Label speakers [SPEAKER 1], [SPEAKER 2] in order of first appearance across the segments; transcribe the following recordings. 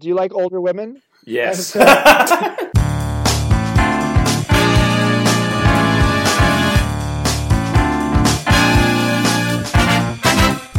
[SPEAKER 1] Do you like older women?
[SPEAKER 2] Yes.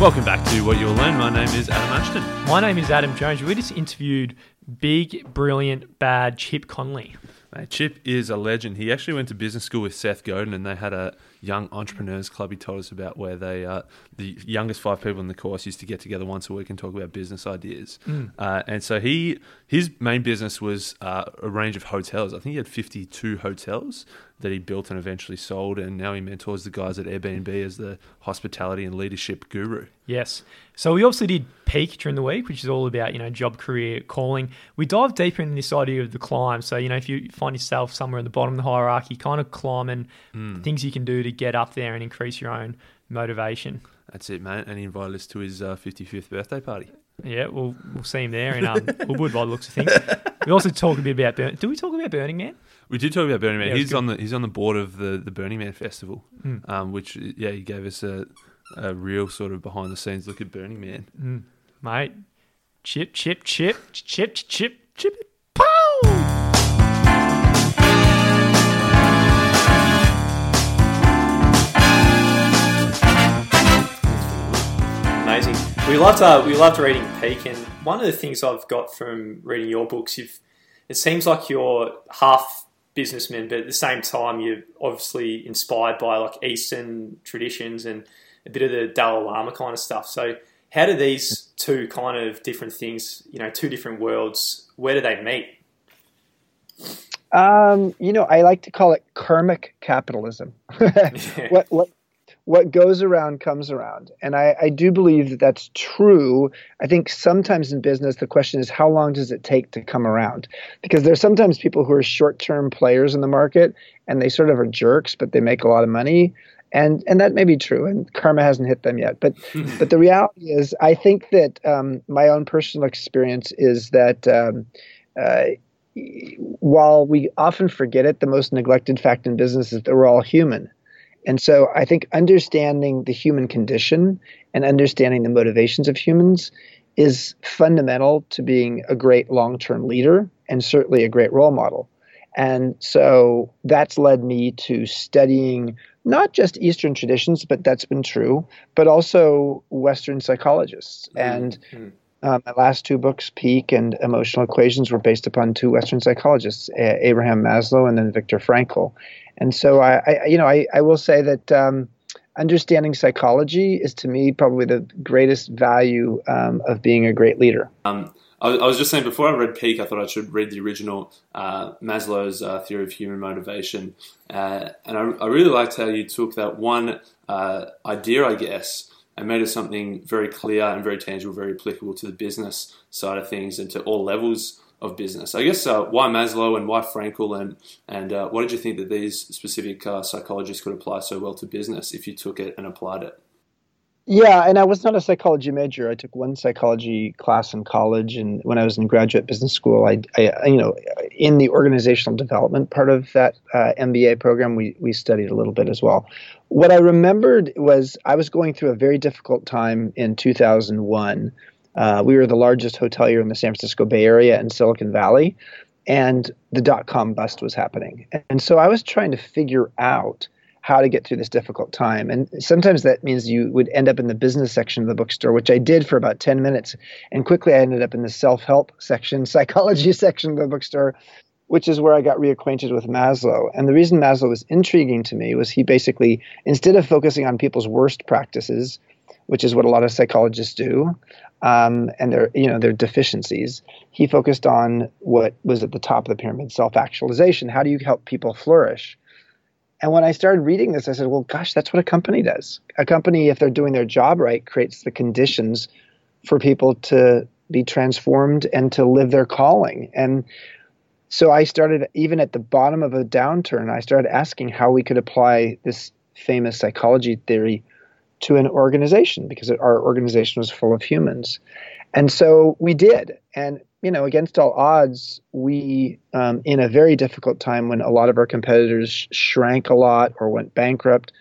[SPEAKER 3] Welcome back to What You'll Learn. My name is Adam Ashton.
[SPEAKER 4] My name is Adam Jones. We just interviewed big, brilliant, bad Chip Conley.
[SPEAKER 3] Mate, Chip is a legend. He actually went to business school with Seth Godin, and they had a young entrepreneurs club. He told us about where they, uh, the youngest five people in the course, used to get together once a week and talk about business ideas.
[SPEAKER 4] Mm.
[SPEAKER 3] Uh, and so he, his main business was uh, a range of hotels. I think he had fifty-two hotels that he built and eventually sold, and now he mentors the guys at Airbnb as the hospitality and leadership guru.
[SPEAKER 4] Yes. So we obviously did peak during the week, which is all about, you know, job, career, calling. We dive deeper in this idea of the climb. So, you know, if you find yourself somewhere in the bottom of the hierarchy, kind of climbing things you can do to get up there and increase your own motivation.
[SPEAKER 3] That's it, mate. And he invited us to his uh, 55th birthday party.
[SPEAKER 4] Yeah, we'll we'll see him there in um, Woodwood by the looks of things. We also talk a bit about Burn. Do we talk about Burning Man?
[SPEAKER 3] We did talk about Burning Man.
[SPEAKER 4] Yeah,
[SPEAKER 3] he's on the he's on the board of the, the Burning Man Festival,
[SPEAKER 4] Hmm.
[SPEAKER 3] um, which yeah, he gave us a, a real sort of behind the scenes look at Burning Man.
[SPEAKER 4] Mate, Chip chip, chip, chip, chip, chip,
[SPEAKER 2] chip, We loved uh, we loved reading Peak, and one of the things I've got from reading your books, you've it seems like you're half businessman, but at the same time you're obviously inspired by like Eastern traditions and a bit of the Dalai Lama kind of stuff. So how do these two kind of different things, you know, two different worlds, where do they meet?
[SPEAKER 1] Um, you know, I like to call it karmic capitalism. what what what goes around comes around, and I, I do believe that that's true. I think sometimes in business, the question is how long does it take to come around? Because there's sometimes people who are short-term players in the market, and they sort of are jerks, but they make a lot of money, and and that may be true, and karma hasn't hit them yet. But but the reality is, I think that um, my own personal experience is that. Um, uh, while we often forget it, the most neglected fact in business is that we're all human. And so I think understanding the human condition and understanding the motivations of humans is fundamental to being a great long term leader and certainly a great role model. And so that's led me to studying not just Eastern traditions, but that's been true, but also Western psychologists. Mm-hmm. And mm-hmm. Uh, my last two books, Peak and Emotional Equations, were based upon two Western psychologists, Abraham Maslow and then Viktor Frankl. And so I, I you know, I, I will say that um, understanding psychology is to me probably the greatest value um, of being a great leader.
[SPEAKER 3] Um, I, was- I was just saying before I read Peak, I thought I should read the original uh, Maslow's uh, Theory of Human Motivation, uh, and I, I really liked how you took that one uh, idea, I guess, and made it something very clear and very tangible, very applicable to the business side of things and to all levels of business. I guess uh, why Maslow and why Frankl and and uh, what did you think that these specific uh, psychologists could apply so well to business if you took it and applied it?
[SPEAKER 1] Yeah, and I was not a psychology major. I took one psychology class in college, and when I was in graduate business school, I, I you know, in the organizational development part of that uh, MBA program, we we studied a little bit as well. What I remembered was I was going through a very difficult time in 2001. Uh, we were the largest hotelier in the San Francisco Bay Area and Silicon Valley, and the dot com bust was happening. And so I was trying to figure out how to get through this difficult time. And sometimes that means you would end up in the business section of the bookstore, which I did for about 10 minutes. And quickly I ended up in the self help section, psychology section of the bookstore, which is where I got reacquainted with Maslow. And the reason Maslow was intriguing to me was he basically, instead of focusing on people's worst practices, which is what a lot of psychologists do, um, and their you know their deficiencies. He focused on what was at the top of the pyramid: self-actualization. How do you help people flourish? And when I started reading this, I said, "Well, gosh, that's what a company does. A company, if they're doing their job right, creates the conditions for people to be transformed and to live their calling." And so I started, even at the bottom of a downturn, I started asking how we could apply this famous psychology theory to an organization because our organization was full of humans. And so we did. And, you know, against all odds, we, um, in a very difficult time when a lot of our competitors sh- shrank a lot or went bankrupt,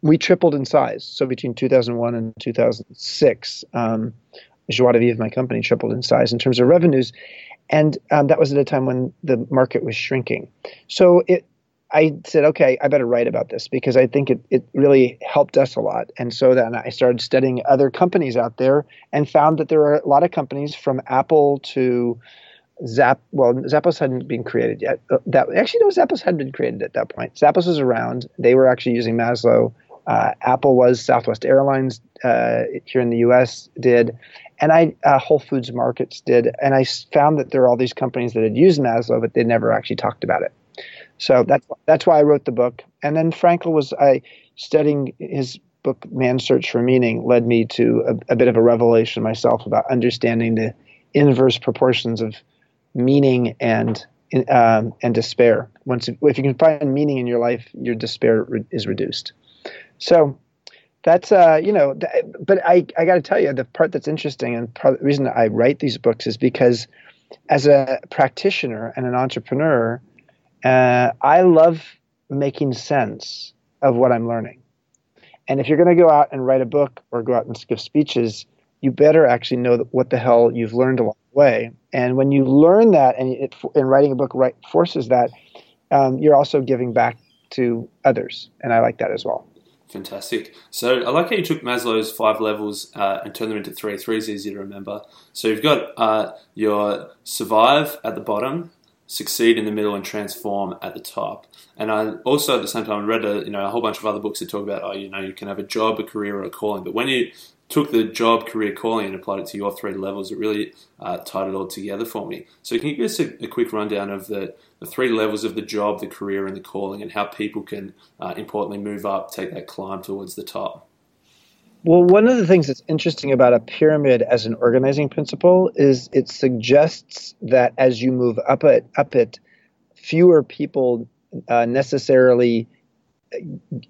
[SPEAKER 1] we tripled in size. So between 2001 and 2006, um, joie de my company, tripled in size in terms of revenues. And um, that was at a time when the market was shrinking. So it, I said, okay, I better write about this because I think it, it really helped us a lot. And so then I started studying other companies out there and found that there are a lot of companies from Apple to Zap. Well, Zappos hadn't been created yet. Uh, that actually no, Zappos had been created at that point. Zappos was around. They were actually using Maslow. Uh, Apple was Southwest Airlines uh, here in the U.S. did, and I uh, Whole Foods Markets did, and I found that there are all these companies that had used Maslow, but they never actually talked about it. So that's that's why I wrote the book. And then Frankl was I studying his book Man's Search for Meaning led me to a, a bit of a revelation myself about understanding the inverse proportions of meaning and um, and despair. Once if you can find meaning in your life, your despair re- is reduced. So that's uh, you know, th- but I I got to tell you the part that's interesting and part the reason I write these books is because as a practitioner and an entrepreneur, uh, I love making sense of what I'm learning. And if you're going to go out and write a book or go out and give speeches, you better actually know what the hell you've learned along the way. And when you learn that, and it, in writing a book right, forces that, um, you're also giving back to others. And I like that as well.
[SPEAKER 3] Fantastic. So I like how you took Maslow's five levels uh, and turned them into three. Three is easy to remember. So you've got uh, your survive at the bottom, succeed in the middle and transform at the top. And I also at the same time read a you know a whole bunch of other books that talk about oh you know you can have a job, a career, or a calling. But when you took the job, career, calling and applied it to your three levels, it really uh, tied it all together for me. So can you give us a, a, quick rundown of the, the three levels of the job, the career, and the calling, and how people can uh, importantly move up, take that climb towards the top?
[SPEAKER 1] Well, one of the things that's interesting about a pyramid as an organizing principle is it suggests that as you move up it, up it, fewer people uh, necessarily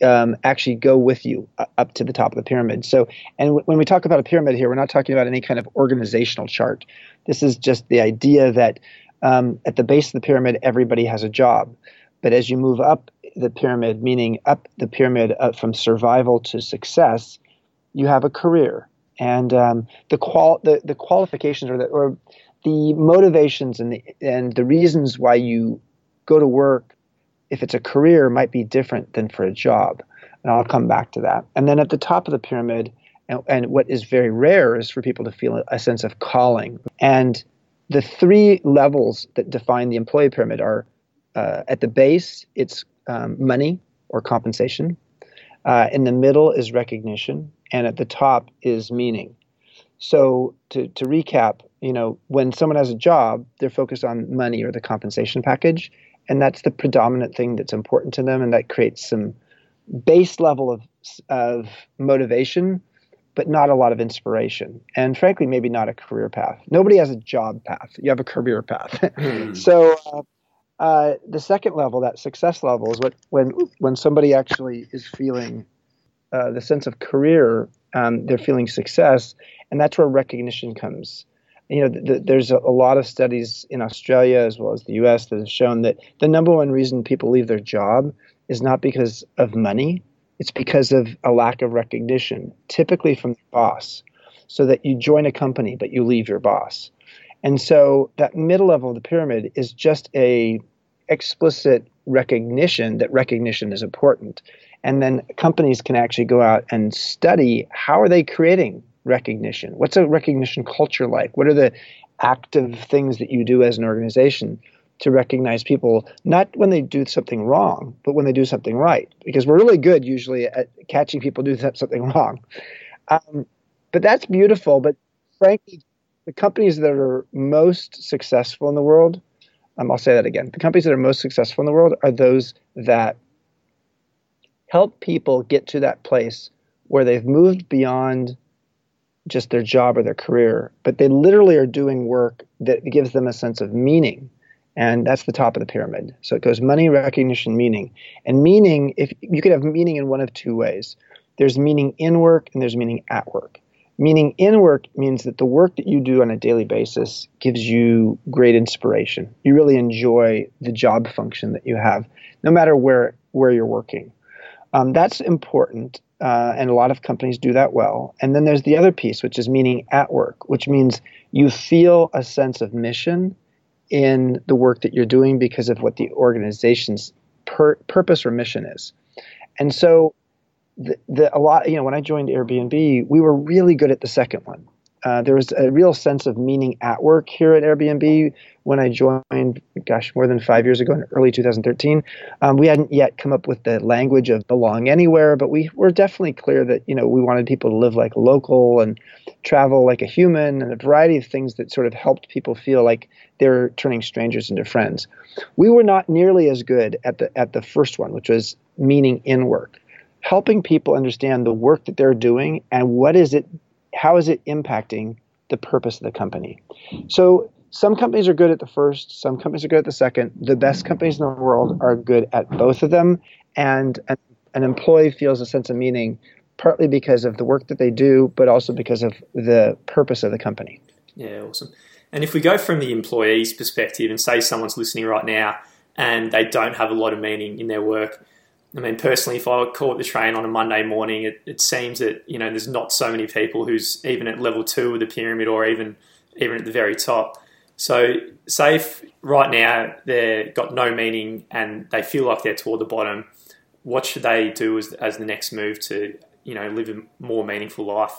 [SPEAKER 1] um, actually go with you up to the top of the pyramid. So, and w- when we talk about a pyramid here, we're not talking about any kind of organizational chart. This is just the idea that um, at the base of the pyramid, everybody has a job, but as you move up the pyramid, meaning up the pyramid uh, from survival to success, you have a career, and um, the qual the, the qualifications or the or the motivations and the and the reasons why you go to work, if it's a career, might be different than for a job, and I'll come back to that. And then at the top of the pyramid, and, and what is very rare is for people to feel a sense of calling. And the three levels that define the employee pyramid are uh, at the base, it's um, money or compensation. Uh, in the middle is recognition, and at the top is meaning. So to, to recap, you know, when someone has a job, they're focused on money or the compensation package, and that's the predominant thing that's important to them, and that creates some base level of of motivation, but not a lot of inspiration, and frankly, maybe not a career path. Nobody has a job path; you have a career path. Hmm. so. Uh, uh, the second level, that success level, is what when when somebody actually is feeling uh, the sense of career, um, they're feeling success, and that's where recognition comes. You know, th- th- there's a, a, lot of studies in Australia as well as the U.S. that have shown that the number one reason people leave their job is not because of money; it's because of a lack of recognition, typically from the boss. So that you join a company, but you leave your boss. And so that middle level of the pyramid is just a explicit recognition that recognition is important. And then companies can actually go out and study how are they creating recognition? What's a recognition culture like? What are the active things that you do as an organization to recognize people not when they do something wrong, but when they do something right? Because we're really good usually at catching people do something wrong. Um, but that's beautiful. But frankly, the companies that are most successful in the world um, I'll say that again. The companies that are most successful in the world are those that help people get to that place where they've moved beyond just their job or their career, but they literally are doing work that gives them a sense of meaning. And that's the top of the pyramid. So it goes money, recognition, meaning. And meaning, if you could have meaning in one of two ways. There's meaning in work and there's meaning at work. Meaning in work means that the work that you do on a daily basis gives you great inspiration. You really enjoy the job function that you have, no matter where, where you're working. Um, that's important uh, and a lot of companies do that well. And then there's the other piece, which is meaning at work, which means you feel a sense of mission in the work that you're doing because of what the organization's purpose or mission is. And so, the, the, a lot, you know, when I joined Airbnb, we were really good at the second one. Uh, there was a real sense of meaning at work here at Airbnb when I joined, gosh, more than five years ago in early 2013. Um, we hadn't yet come up with the language of belong anywhere, but we were definitely clear that you know we wanted people to live like a local and travel like a human, and a variety of things that sort of helped people feel like they're turning strangers into friends. We were not nearly as good at the at the first one, which was meaning in work, helping people understand the work that they're doing and what is it how is it impacting the purpose of the company? So some companies are good at the first, some companies are good at the second. The best companies in the world are good at both of them. And an, an employee feels a sense of meaning partly because of the work that they do, but also because of the purpose of the company.
[SPEAKER 2] Yeah, awesome. And if we go from the employee's perspective and say someone's listening right now and they don't have a lot of meaning in their work, I mean, personally, if I caught the train on a Monday morning, it, it seems that you know there's not so many people who's even at level two of the pyramid, or even even at the very top. So, say if right now they've got no meaning and they feel like they're toward the bottom, what should they do as as the next move to you know live a more meaningful life?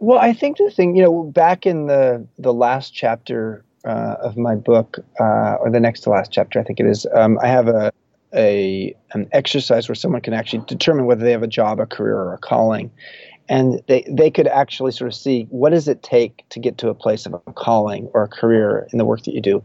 [SPEAKER 1] Well, I think the thing, you know, back in the the last chapter uh, of my book, uh, or the next to last chapter, I think it is. Um, I have a a an exercise where someone can actually determine whether they have a job, a career, or a calling, and they they could actually sort of see what does it take to get to a place of a calling or a career in the work that you do.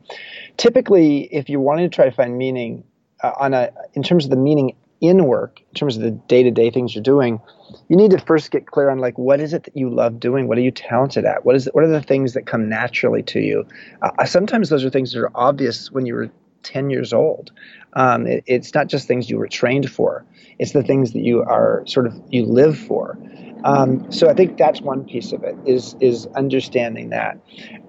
[SPEAKER 1] Typically, if you're wanting to try to find meaning uh, on a in terms of the meaning in work, in terms of the day to day things you're doing, you need to first get clear on like what is it that you love doing? What are you talented at? What is what are the things that come naturally to you? Uh, sometimes those are things that are obvious when you were 10 years old. Um, it, it's not just things you were trained for; it's the things that you are sort of you live for. Um, so I think that's one piece of it is is understanding that.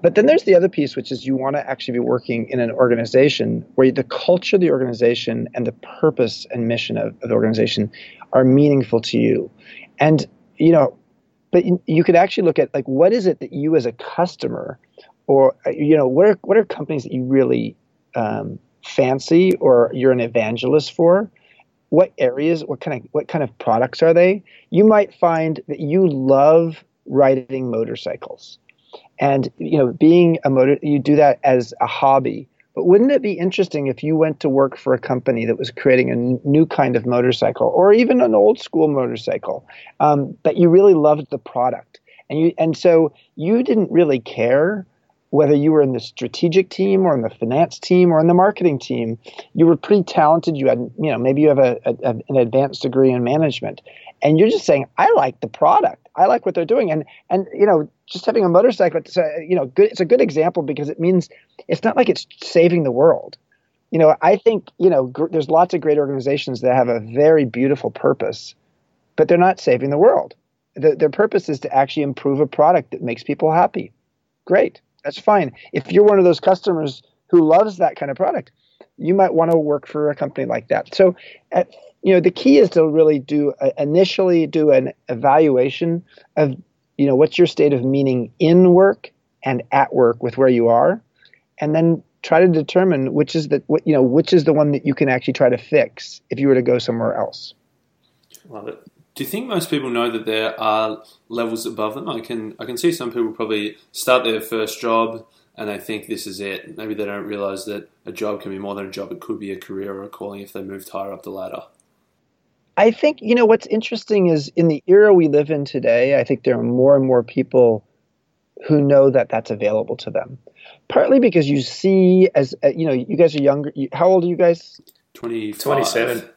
[SPEAKER 1] But then there's the other piece, which is you want to actually be working in an organization where the culture of the organization and the purpose and mission of, of the organization are meaningful to you. And you know, but you could actually look at like what is it that you as a customer, or you know, what are what are companies that you really um, fancy or you're an evangelist for what areas what kind of what kind of products are they? You might find that you love riding motorcycles. And you know being a motor you do that as a hobby. But wouldn't it be interesting if you went to work for a company that was creating a n- new kind of motorcycle or even an old school motorcycle um, that you really loved the product? And you and so you didn't really care whether you were in the strategic team or in the finance team or in the marketing team, you were pretty talented. You had, you know, maybe you have a, a, an advanced degree in management, and you're just saying, I like the product. I like what they're doing, and and you know, just having a motorcycle, it's a, you know, good. It's a good example because it means it's not like it's saving the world. You know, I think you know, gr- there's lots of great organizations that have a very beautiful purpose, but they're not saving the world. The, their purpose is to actually improve a product that makes people happy. Great that's fine. If you're one of those customers who loves that kind of product, you might want to work for a company like that. So, at, you know, the key is to really do initially do an evaluation of, you know, what's your state of meaning in work and at work with where you are, and then try to determine which is the what you know which is the one that you can actually try to fix if you were to go somewhere else.
[SPEAKER 3] Love it. Do you think most people know that there are levels above them? I can I can see some people probably start their first job and they think this is it. Maybe they don't realize that a job can be more than a job. It could be a career or a calling if they moved higher up the ladder.
[SPEAKER 1] I think you know what's interesting is in the era we live in today. I think there are more and more people who know that that's available to them. Partly because you see, as uh, you know, you guys are younger. How old are you guys?
[SPEAKER 2] 27.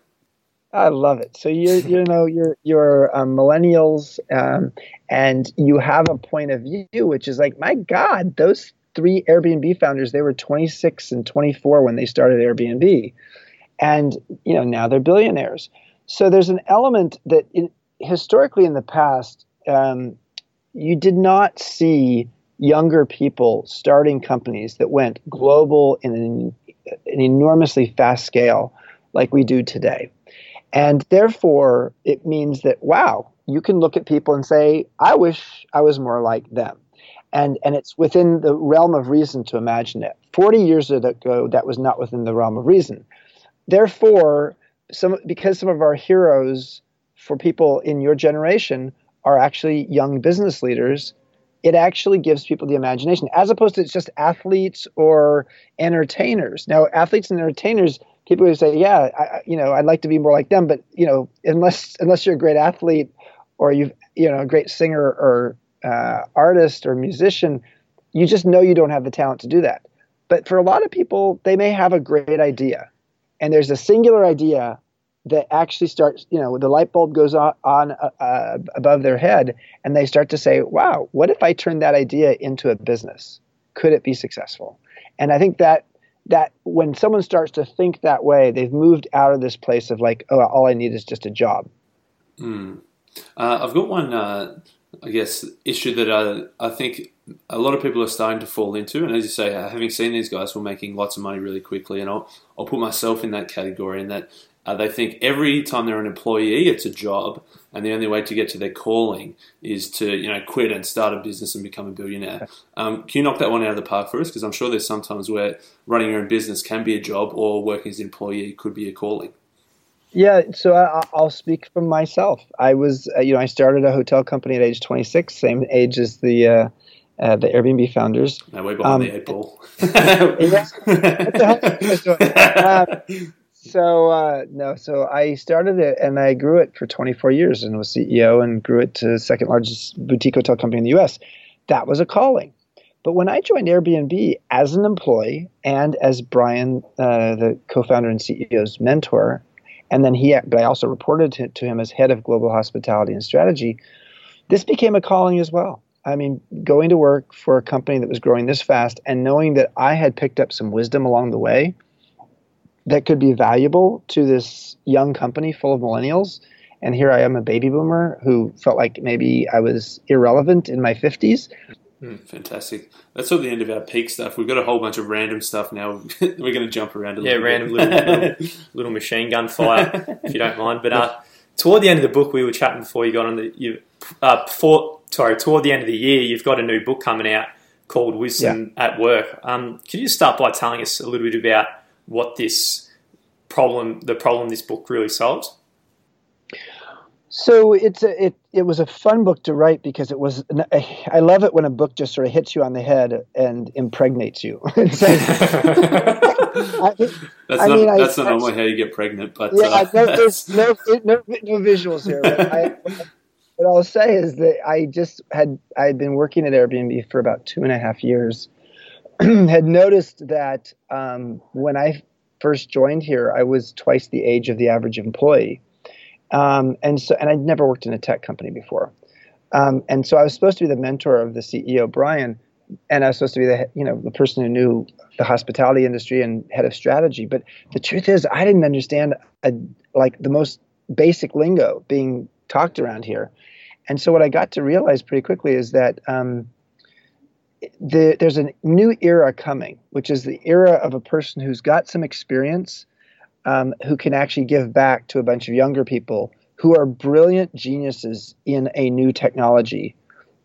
[SPEAKER 1] I love it. So you you know you're you're um, millennials, um, and you have a point of view, which is like, my God, those three Airbnb founders, they were 26 and 24 when they started Airbnb, and you know now they're billionaires. So there's an element that in, historically in the past, um, you did not see younger people starting companies that went global in an, an enormously fast scale like we do today And therefore, it means that, wow, you can look at people and say, I wish I was more like them. And, and it's within the realm of reason to imagine it. 40 years ago, that was not within the realm of reason. Therefore, some, because some of our heroes for people in your generation are actually young business leaders, it actually gives people the imagination, as opposed to it's just athletes or entertainers. Now, athletes and entertainers, people would say, "Yeah, I, you know, I'd like to be more like them," but you know, unless unless you're a great athlete or you've you know a great singer or uh, artist or musician, you just know you don't have the talent to do that. But for a lot of people, they may have a great idea, and there's a singular idea that actually starts, you know, the light bulb goes on, on uh, uh, above their head, and they start to say, "Wow, what if I turn that idea into a business? Could it be successful?" And I think that that when someone starts to think that way, they've moved out of this place of like, "Oh, all I need is just a job."
[SPEAKER 3] Mm. Uh, I've got one, uh, I guess, issue that I, I think a lot of people are starting to fall into, and as you say, having seen these guys who are making lots of money really quickly, and I'll I'll put myself in that category, and that uh, they think every time they're an employee, it's a job, and the only way to get to their calling is to you know quit and start a business and become a billionaire. Um, can you knock that one out of the park for us? Because I'm sure there's sometimes where running your own business can be a job, or working as an employee could be a calling.
[SPEAKER 1] Yeah, so I, will speak from myself. I was, uh, you know, I started a hotel company at age 26, same age as the uh, uh, the Airbnb founders.
[SPEAKER 3] No, way behind um, the eight ball.
[SPEAKER 1] yeah. So uh, no, so I started it and I grew it for 24 years and was CEO and grew it to second largest boutique hotel company in the U.S. That was a calling. But when I joined Airbnb as an employee and as Brian, uh, the co-founder and CEO's mentor, and then he, but I also reported to, to him as head of global hospitality and strategy. This became a calling as well. I mean, going to work for a company that was growing this fast and knowing that I had picked up some wisdom along the way that could be valuable to this young company full of millennials. And here I am, a baby boomer who felt like maybe I was irrelevant in my 50s.
[SPEAKER 3] Mm, fantastic. That's sort of the end of our peak stuff. We've got a whole bunch of random stuff now. We're going to jump around a little
[SPEAKER 2] yeah,
[SPEAKER 3] little
[SPEAKER 2] random little, little, little, machine gun fire, if you don't mind. But uh, toward the end of the book, we were chatting before you got on the you uh, before sorry toward the end of the year, you've got a new book coming out called Wisdom yeah. at Work. Um, could you start by telling us a little bit about what this problem, the problem this book really solves?
[SPEAKER 1] So it's a, it it was a fun book to write because it was I love it when a book just sort of hits you on the head and impregnates you. I,
[SPEAKER 3] that's I not mean, that's I, not normally how you get pregnant, but
[SPEAKER 1] yeah, uh, no, there's no, no, no visuals here. I, what I'll say is that I just had I had been working at Airbnb for about two and a half years. had noticed that um, when I first joined here, I was twice the age of the average employee, um, and so and I'd never worked in a tech company before, um, and so I was supposed to be the mentor of the CEO Brian, and I was supposed to be the you know the person who knew the hospitality industry and head of strategy. But the truth is, I didn't understand a, like the most basic lingo being talked around here, and so what I got to realize pretty quickly is that. Um, the, there's a new era coming, which is the era of a person who's got some experience, um, who can actually give back to a bunch of younger people who are brilliant geniuses in a new technology,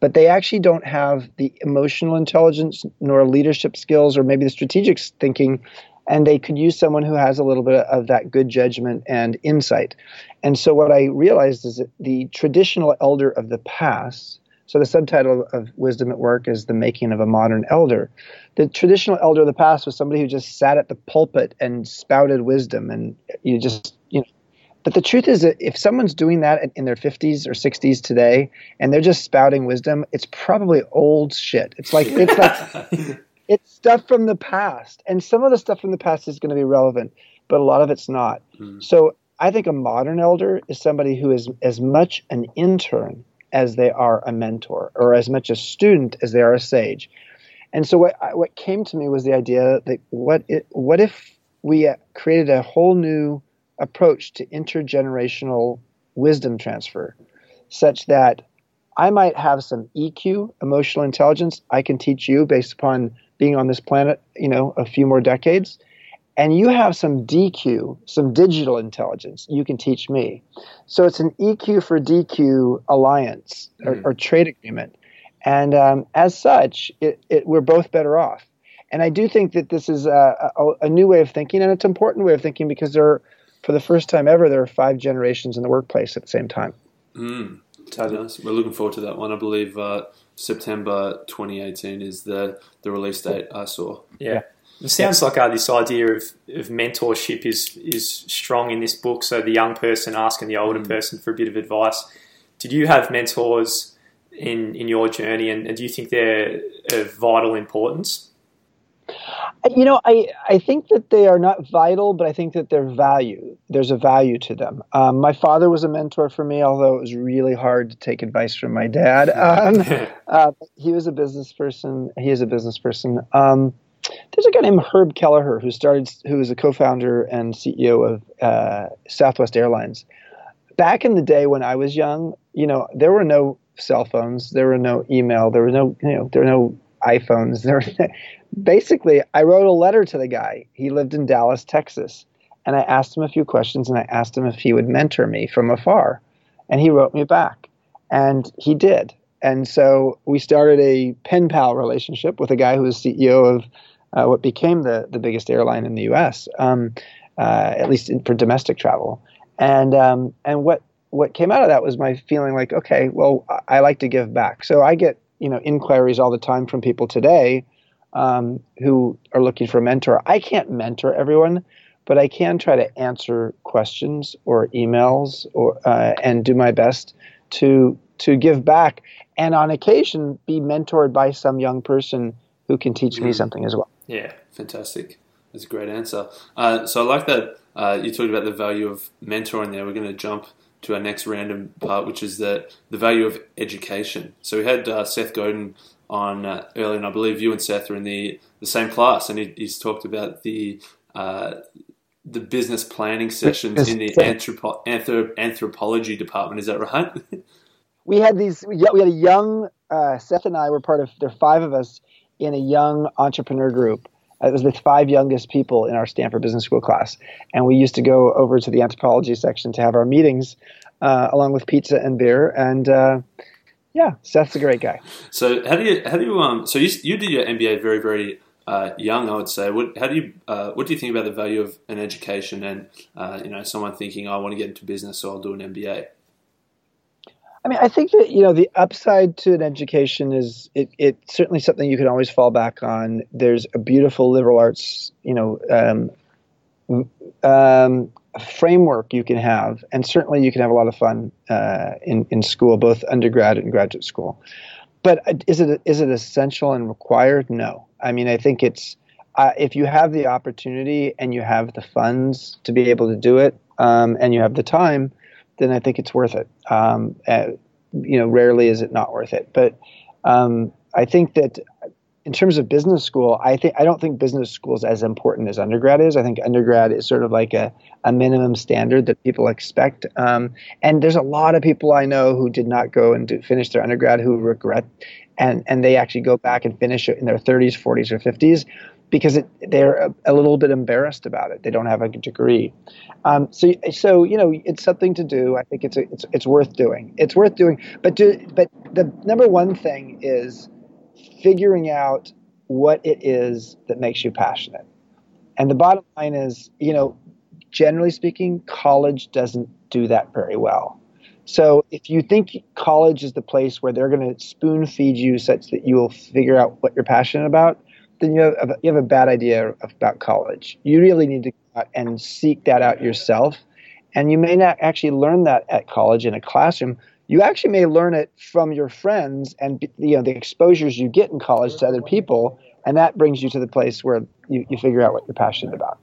[SPEAKER 1] but they actually don't have the emotional intelligence nor leadership skills or maybe the strategic thinking. And they could use someone who has a little bit of that good judgment and insight. And so, what I realized is that the traditional elder of the past, so the subtitle of Wisdom at Work is The Making of a Modern Elder. The traditional elder of the past was somebody who just sat at the pulpit and spouted wisdom and you just, you know. But the truth is that if someone's doing that in their 50s or 60s today and they're just spouting wisdom, it's probably old shit. It's like it's like it's stuff from the past. And some of the stuff from the past is going to be relevant, but a lot of it's not. Mm. So I think a modern elder is somebody who is as much an intern as they are a mentor, or as much a student as they are a sage. And so, what what came to me was the idea that what it, what if we uh, created a whole new approach to intergenerational wisdom transfer, such that I might have some EQ, emotional intelligence, I can teach you based upon being on this planet, you know, a few more decades, and you have some DQ, some digital intelligence, you can teach me. So it's an EQ for DQ alliance or, mm. or trade agreement. And um, as such, it, it, we're both better off. And I do think that this is a, a, a, new way of thinking, and it's an important way of thinking because there, are, for the first time ever, there are five generations in the workplace at the same time.
[SPEAKER 3] Mm, nice. We're looking forward to that one. I believe uh, September 2018 is the the release date I saw.
[SPEAKER 2] Yeah. It sounds like uh, this idea of, of mentorship is is strong in this book. So the young person asking the older mm. person for a bit of advice. Did you have mentors in in your journey, and, and do you think they're of vital importance?
[SPEAKER 1] You know, I, I think that they are not vital, but I think that they're value. There's a value to them. Um, my father was a mentor for me, although it was really hard to take advice from my dad. Um, uh, he was a business person. He is a business person. Um, there's a guy named Herb Kelleher who started, who is a co-founder and CEO of uh, Southwest Airlines. Back in the day when I was young, you know, there were no cell phones, there were no email, there was no, you know, there were no iPhones. There, basically, I wrote a letter to the guy. He lived in Dallas, Texas, and I asked him a few questions, and I asked him if he would mentor me from afar, and he wrote me back, and he did. And so we started a pen pal relationship with a guy who was CEO of uh, what became the the biggest airline in the U.S. Um, uh, at least in, for domestic travel. And um, and what what came out of that was my feeling like, okay, well, I like to give back. So I get you know inquiries all the time from people today um, who are looking for a mentor. I can't mentor everyone, but I can try to answer questions or emails or uh, and do my best to to give back and on occasion be mentored by some young person who can teach me mm. something as well.
[SPEAKER 3] Yeah, fantastic. That's a great answer. Uh, so I like that uh, you talked about the value of mentoring there. We're going to jump to our next random part, which is the, the value of education. So we had uh, Seth Godin on uh, earlier, and I believe you and Seth are in the, the same class, and he, he's talked about the uh, the business planning sessions in the anthropo- anthrop- anthropology department. Is that right?
[SPEAKER 1] we had these. We had a young uh, Seth and I were part of. There are five of us in a young entrepreneur group. It was the five youngest people in our Stanford Business School class, and we used to go over to the anthropology section to have our meetings, uh, along with pizza and beer. And uh, yeah, Seth's a great guy.
[SPEAKER 3] So how do you how do you um so you you did your MBA very very uh, young, I would say. What how do you uh, what do you think about the value of an education and uh, you know someone thinking oh, I want to get into business, so I'll do an MBA.
[SPEAKER 1] I mean, I think that you know the upside to an education is it, it's certainly something you can always fall back on. There's a beautiful liberal arts, you know, um, um, framework you can have, and certainly you can have a lot of fun uh, in in school, both undergrad and graduate school. But uh, is it is it essential and required? No. I mean, I think it's uh, if you have the opportunity and you have the funds to be able to do it, um, and you have the time then I think it's worth it. Um, uh, you know, rarely is it not worth it. But um, I think that in terms of business school, I think I don't think business school is as important as undergrad is. I think undergrad is sort of like a, a minimum standard that people expect. Um, and there's a lot of people I know who did not go and do, finish their undergrad who regret, and and they actually go back and finish it in their 30s, 40s, or 50s because it, they're a, a, little bit embarrassed about it. They don't have a degree. Um, so, so you know, it's something to do. I think it's a, it's it's worth doing. It's worth doing. But do, but the number one thing is figuring out what it is that makes you passionate. And the bottom line is, you know, generally speaking, college doesn't do that very well. So if you think college is the place where they're going to spoon feed you such that you will figure out what you're passionate about, then you have, you have a bad idea about college. You really need to go out and seek that out yourself. And you may not actually learn that at college in a classroom. You actually may learn it from your friends and you know the exposures you get in college to other people, and that brings you to the place where you, you figure out what you're passionate about.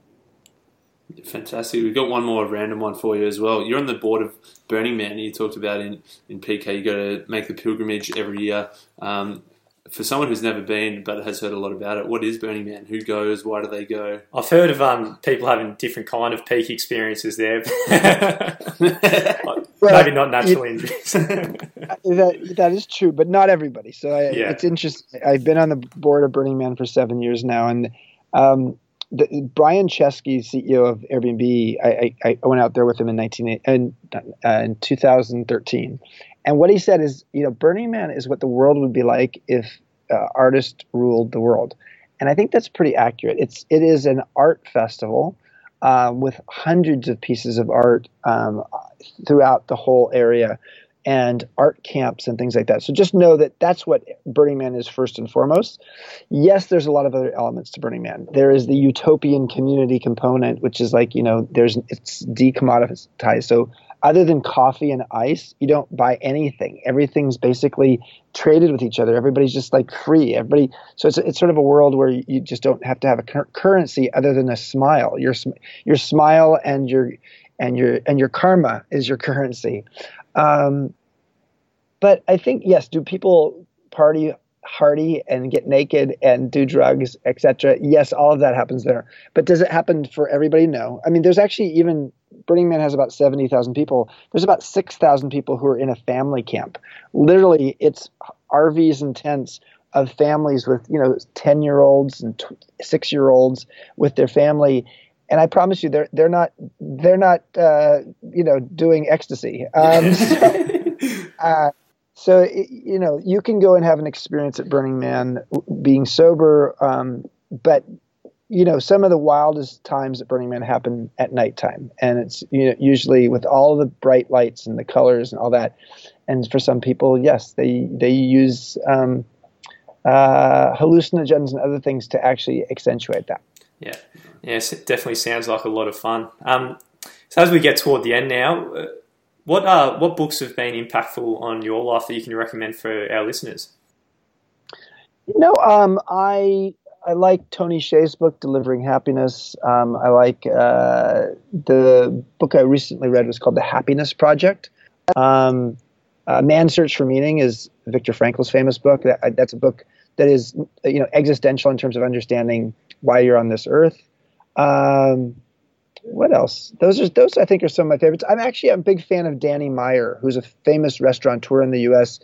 [SPEAKER 3] Fantastic. We've got one more random one for you as well. You're on the board of Burning Man. You talked about in, in Peak, you got to make the pilgrimage every year. Um, for someone who's never been but has heard a lot about it, what is Burning Man? Who goes? Why do they go?
[SPEAKER 2] I've heard of um, people having different kind of peak experiences there. Maybe not natural injuries.
[SPEAKER 1] that, that is true, but not everybody. So I, yeah. it's interesting. I've been on the board of Burning Man for seven years now, and um, the, Brian Chesky, CEO of Airbnb, I, I, I, went out there with him in 19 in, uh, in 2013, and what he said is, you know, Burning Man is what the world would be like if uh, artists ruled the world, and I think that's pretty accurate. It's it is an art festival uh, with hundreds of pieces of art um, throughout the whole area and art camps and things like that. So just know that that's what Burning Man is first and foremost. Yes, there's a lot of other elements to Burning Man. There is the utopian community component, which is like you know, there's it's decommoditized. So other than coffee and ice, you don't buy anything. Everything's basically traded with each other. Everybody's just like free. Everybody. So it's it's sort of a world where you just don't have to have a cur- currency other than a smile. Your your smile and your and your and your karma is your currency. Um, but I think yes, do people party hardy and get naked and do drugs, etc. Yes, all of that happens there. But does it happen for everybody? No. I mean, there's actually even Burning Man has about 70,000 people. There's about 6,000 people who are in a family camp. Literally, it's RVs and tents of families with, you know, 10 year olds and six year olds with their family. And I promise you, they're they're not they're not uh, you know doing ecstasy. Um, so, uh, so you know you can go and have an experience at Burning Man being sober, um, but you know, some of the wildest times at Burning Man happen at nighttime, and it's you know usually with all the bright lights and the colors and all that. And for some people, yes, they they use um, uh, hallucinogens and other things to actually accentuate that.
[SPEAKER 2] Yeah, yes, it definitely sounds like a lot of fun. Um, so as we get toward the end now, uh, what are what books have been impactful on your life that you can recommend for our listeners?
[SPEAKER 1] You know, um, I I like Tony Hsieh's book, Delivering Happiness. Um, I like uh, the book I recently read was called The Happiness Project. Um, uh, Man's Search for Meaning is Viktor Frankl's famous book. That, that's a book that is you know existential in terms of understanding why you're on this earth. Um, what else? Those are those I think are some of my favorites. I'm actually a big fan of Danny Meyer, who's a famous restaurateur in the U.S.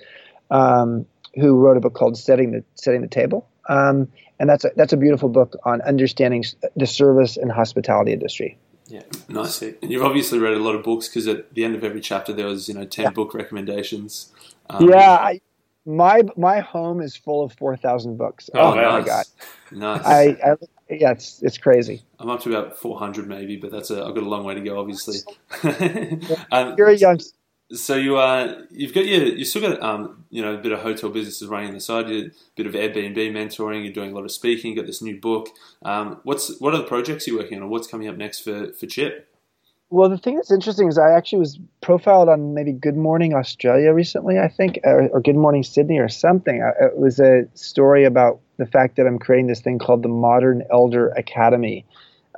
[SPEAKER 1] Um, who wrote a book called Setting the Setting the Table. Um, and that's a, that's a beautiful book on understanding the service and hospitality industry.
[SPEAKER 3] Yeah, nice. And you've obviously read a lot of books because at the end of every chapter there was you know ten yeah. book recommendations.
[SPEAKER 1] Um, yeah, I, my my home is full of four thousand books. Oh, oh nice. my god,
[SPEAKER 3] nice.
[SPEAKER 1] I, I, yeah, it's it's crazy.
[SPEAKER 3] I'm up to about four hundred maybe, but that's a I've got a long way to go, obviously.
[SPEAKER 1] um, You're a young
[SPEAKER 3] so you uh, you've got your you still got um, you know a bit of hotel businesses running on the side, a bit of Airbnb mentoring, you're doing a lot of speaking, you got this new book. Um, what's what are the projects you're working on, and what's coming up next for for Chip?
[SPEAKER 1] Well, the thing that's interesting is I actually was profiled on maybe Good Morning Australia recently, I think, or, or Good Morning Sydney or something. Uh, it was a story about the fact that I'm creating this thing called the Modern Elder Academy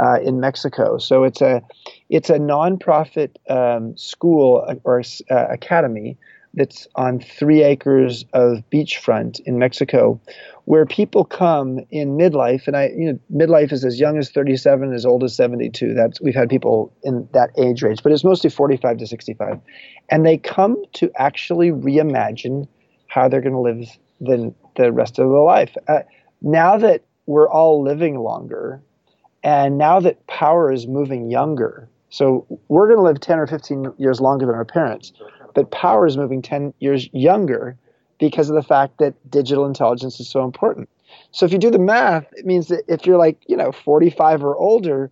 [SPEAKER 1] uh, in Mexico. So it's a it's a nonprofit um, school uh, or uh, academy that's on three acres of beachfront in Mexico, where people come in midlife, and I, you know, midlife is as young as 37, as old as 72. That's we've had people in that age range, but it's mostly 45 to 65, and they come to actually reimagine how they're going to live the the rest of their life. Uh, now that we're all living longer, and now that power is moving younger, so we're going to live 10 or 15 years longer than our parents, but power is moving 10 years younger because of the fact that digital intelligence is so important. So if you do the math, it means that if you're like, you know, 45 or older,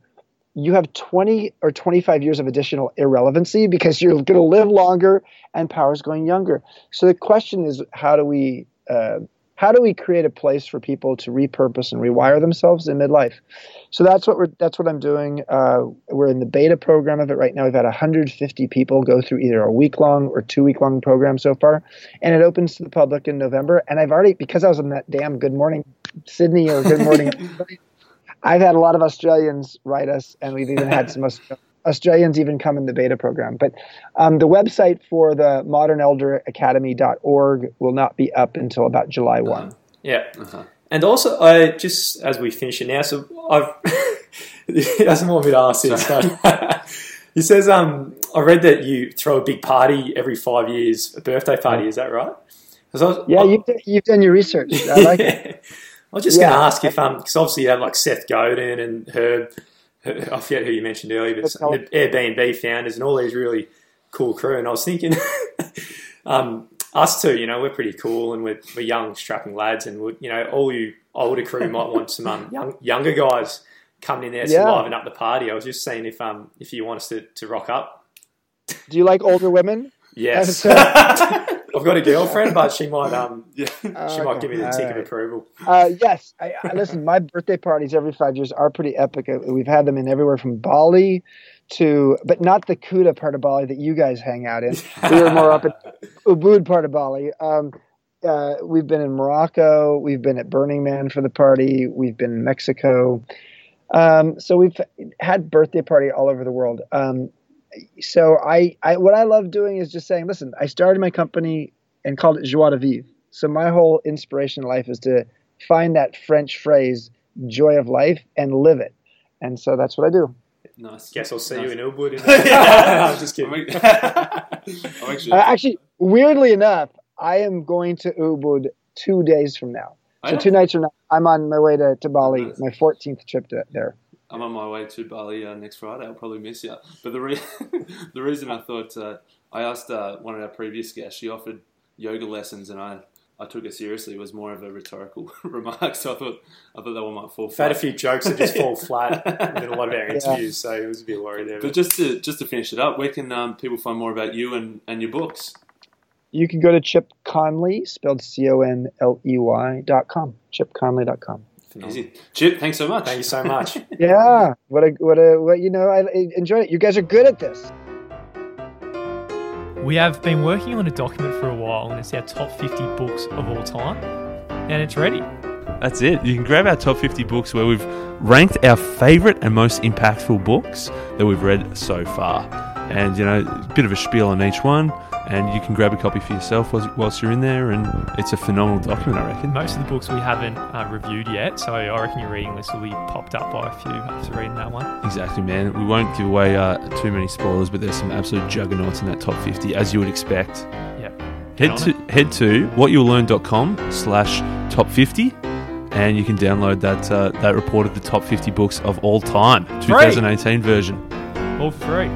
[SPEAKER 1] you have 20 or 25 years of additional irrelevancy because you're going to live longer and power is going younger. So the question is, how do we uh, how do we create a place for people to repurpose and rewire themselves in midlife? So that's what we're that's what I'm doing. Uh, we're in the beta program of it right now. We've had 150 people go through either a week long or two week long program so far, and it opens to the public in November. And I've already because I was on that damn Good Morning Sydney or Good Morning. I've had a lot of Australians write us, and we've even had some Australians even come in the beta program. But um, the website for the modernelderacademy.org will not be up until about July 1. Uh-huh.
[SPEAKER 2] Yeah. Uh-huh. And also, I just as we finish it now, so I've he doesn't want me to ask this. But he says, um, I read that you throw a big party every five years, a birthday party. Is that right?
[SPEAKER 1] Was, yeah, you've done, you've done your research. I like it.
[SPEAKER 2] I was just
[SPEAKER 1] Yeah.
[SPEAKER 2] going to ask if, um, because obviously you have like Seth Godin and Herb, Her- I forget who you mentioned earlier, but the Airbnb founders and all these really cool crew. And I was thinking, um, us two, you know, we're pretty cool and we're, we're young, strapping lads, and you know, all you older crew might want some um, young, younger guys coming in there to
[SPEAKER 1] Yeah.
[SPEAKER 2] liven up the party. I was just seeing if um if you want us to, to rock up.
[SPEAKER 1] Do you like older women?
[SPEAKER 2] Yes, I've got a girlfriend, but she might um
[SPEAKER 3] Yeah.
[SPEAKER 2] she might give me the
[SPEAKER 1] All
[SPEAKER 2] tick of approval.
[SPEAKER 1] Uh, yes. I, I, listen, my birthday parties every five years are pretty epic. Uh, We've had them in everywhere from Bali to, but not the Kuta part of Bali that you guys hang out in. We were more up at Ubud part of Bali. Um, uh, we've been in Morocco. We've been at Burning Man for the party. We've been in Mexico. Um, so we've had birthday party all over the world. Um, so I, I, what I love doing is just saying, listen, I started my company and called it Joie de Vivre. So my whole inspiration in life is to find that French phrase, joy of life, and live it. And so that's what I do.
[SPEAKER 3] Nice.
[SPEAKER 2] Guess I'll see
[SPEAKER 3] Nice.
[SPEAKER 2] you in Ilwood. In I'm just kidding.
[SPEAKER 3] I'm actually.
[SPEAKER 1] Uh, actually, weirdly enough, I am going to Ubud two days from now. So two nights from now, I'm on my way to, to Bali,
[SPEAKER 3] Nice.
[SPEAKER 1] my 14th trip to there.
[SPEAKER 3] I'm on my way to Bali uh, next Friday. I'll probably miss you. But the re- the reason I thought uh, I asked uh, one of our previous guests, she offered yoga lessons, and I, I took it seriously. It was more of a rhetorical remark, so I thought I thought that one might fall
[SPEAKER 2] I've had a few jokes that just fall flat in a lot of our interviews, so it was a bit worried there.
[SPEAKER 3] But just to just to finish it up, where can um, people find more about you and, and your books?
[SPEAKER 1] You can go to Chip Conley, spelled C O N L E Y dot com. ChipConley dot com.
[SPEAKER 3] Easy, Chip. Thanks so much.
[SPEAKER 2] Thank you so much.
[SPEAKER 1] Yeah, what a what a what you know. I, I enjoyed it. You guys are good at this.
[SPEAKER 4] We have been working on a document for a while, and it's our top 50 books of all time, and it's ready.
[SPEAKER 5] That's it. You can grab our top 50 books where we've ranked our favourite and most impactful books that we've read so far. And, you know, a bit of a spiel on each one. And you can grab a copy for yourself whilst, you're in there. And it's a phenomenal document, I reckon.
[SPEAKER 4] Most of the books we haven't uh, reviewed yet, so I reckon your reading list will be popped up by a few after reading that one.
[SPEAKER 5] Exactly, man. We won't give away uh, too many spoilers, but there's some absolute juggernauts in that top 50, as you would expect.
[SPEAKER 4] Yeah.
[SPEAKER 5] Head to head to whatyou'lllearn.com slash top 50 and you can download that uh, that report of the top 50 books of all time, 2018 version.
[SPEAKER 4] All free.